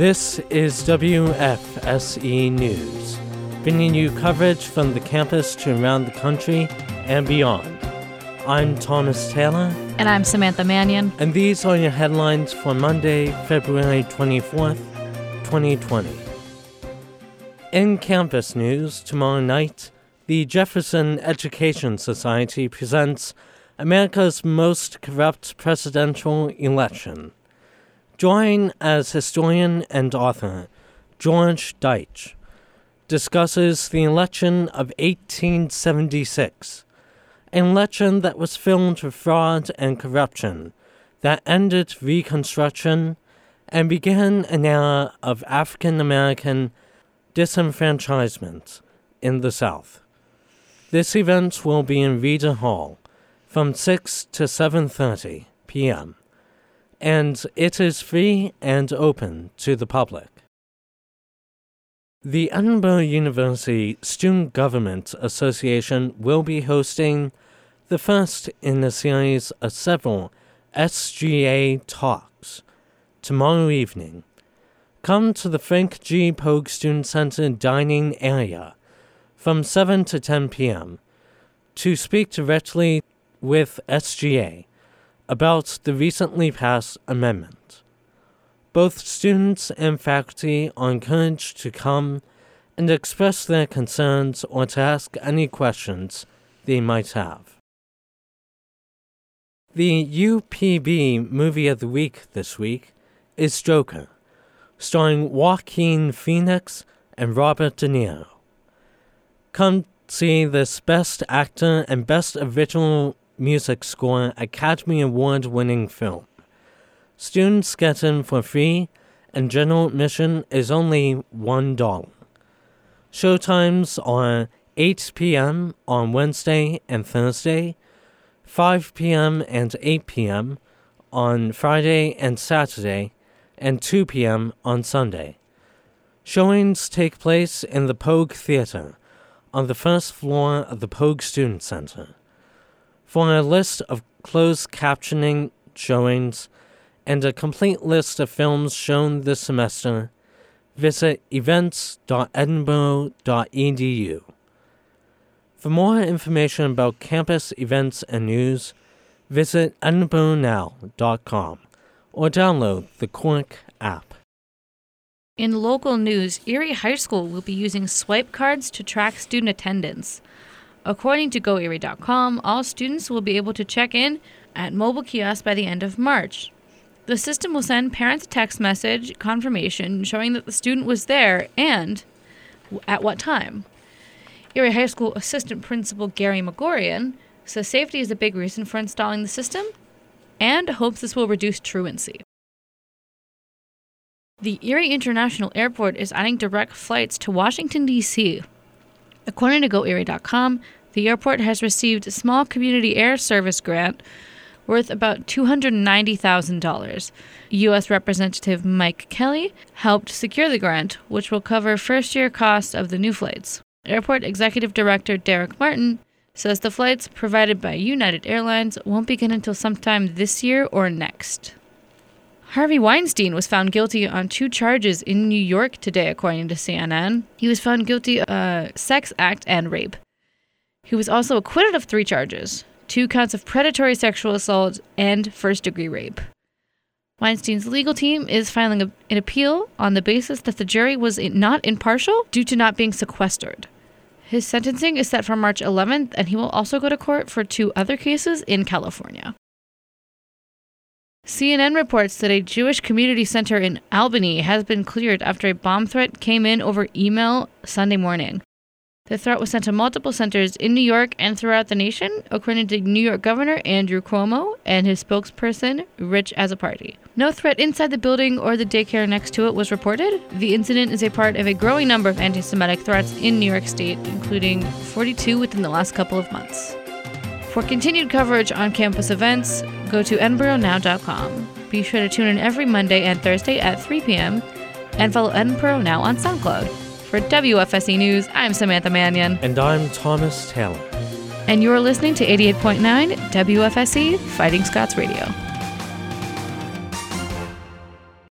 This is WFSE News, bringing you coverage from the campus to around the country and beyond. I'm Thomas Taylor. And I'm Samantha Mannion. And these are your headlines for Monday, February 24th, 2020. In campus news, tomorrow night, the Jefferson Education Society presents America's Most Corrupt Presidential Election. Join as historian and author George Deitch discusses the election of 1876, an election that was filled with fraud and corruption that ended Reconstruction and began an era of African American disenfranchisement in the South. This event will be in Reader Hall from 6 to 7:30 p.m and it is free and open to the public. The Edinboro University Student Government Association will be hosting the first in a series of several SGA talks tomorrow evening. Come to the Frank G. Pogue Student Center dining area from 7 to 10 p.m. to speak directly with SGA about the recently passed amendment. Both students and faculty are encouraged to come and express their concerns or to ask any questions they might have. The UPB movie of the week this week is Joker, starring Joaquin Phoenix and Robert De Niro. Come see this Best Actor and Best Original music score Academy Award winning film. Students get in for free, and general admission is only $1. Showtimes are 8 p.m. on Wednesday and Thursday, 5 p.m. and 8 p.m. on Friday and Saturday, and 2 p.m. on Sunday. Showings take place in the Pogue Theater on the first floor of the Pogue Student Center. For a list of closed captioning showings and a complete list of films shown this semester, visit events.edinboro.edu. For more information about campus events and news, visit edinboronow.com or download the Corq app. In local news, Erie High School will be using swipe cards to track student attendance. According to GoErie.com, all students will be able to check in at mobile kiosks by the end of March. The system will send parents a text message confirmation showing that the student was there and at what time. Erie High School Assistant Principal Gary Magorian says safety is a big reason for installing the system and hopes this will reduce truancy. The Erie International Airport is adding direct flights to Washington, D.C. According to GoErie.com, the airport has received a small community air service grant worth about $290,000. U.S. Representative Mike Kelly helped secure the grant, which will cover first year costs of the new flights. Airport Executive Director Derek Martin says the flights provided by United Airlines won't begin until sometime this year or next. Harvey Weinstein was found guilty on two charges in New York today, according to CNN. He was found guilty of uh, sex act and rape. He was also acquitted of three charges two counts of predatory sexual assault and first degree rape. Weinstein's legal team is filing a, an appeal on the basis that the jury was not impartial due to not being sequestered. His sentencing is set for March 11th, and he will also go to court for two other cases in California. CNN reports that a Jewish community center in Albany has been cleared after a bomb threat came in over email Sunday morning. The threat was sent to multiple centers in New York and throughout the nation, according to New York Governor Andrew Cuomo and his spokesperson, Rich Azzopardi. No threat inside the building or the daycare next to it was reported. The incident is a part of a growing number of anti Semitic threats in New York State, including 42 within the last couple of months. For continued coverage on campus events, go to edinboronow.com. Be sure to tune in every Monday and Thursday at 3 p.m. and follow Edinboro Now on SoundCloud. For WFSE News, I'm Samantha Mannion. And I'm Thomas Taylor. And you're listening to 88.9 WFSE Fighting Scots Radio.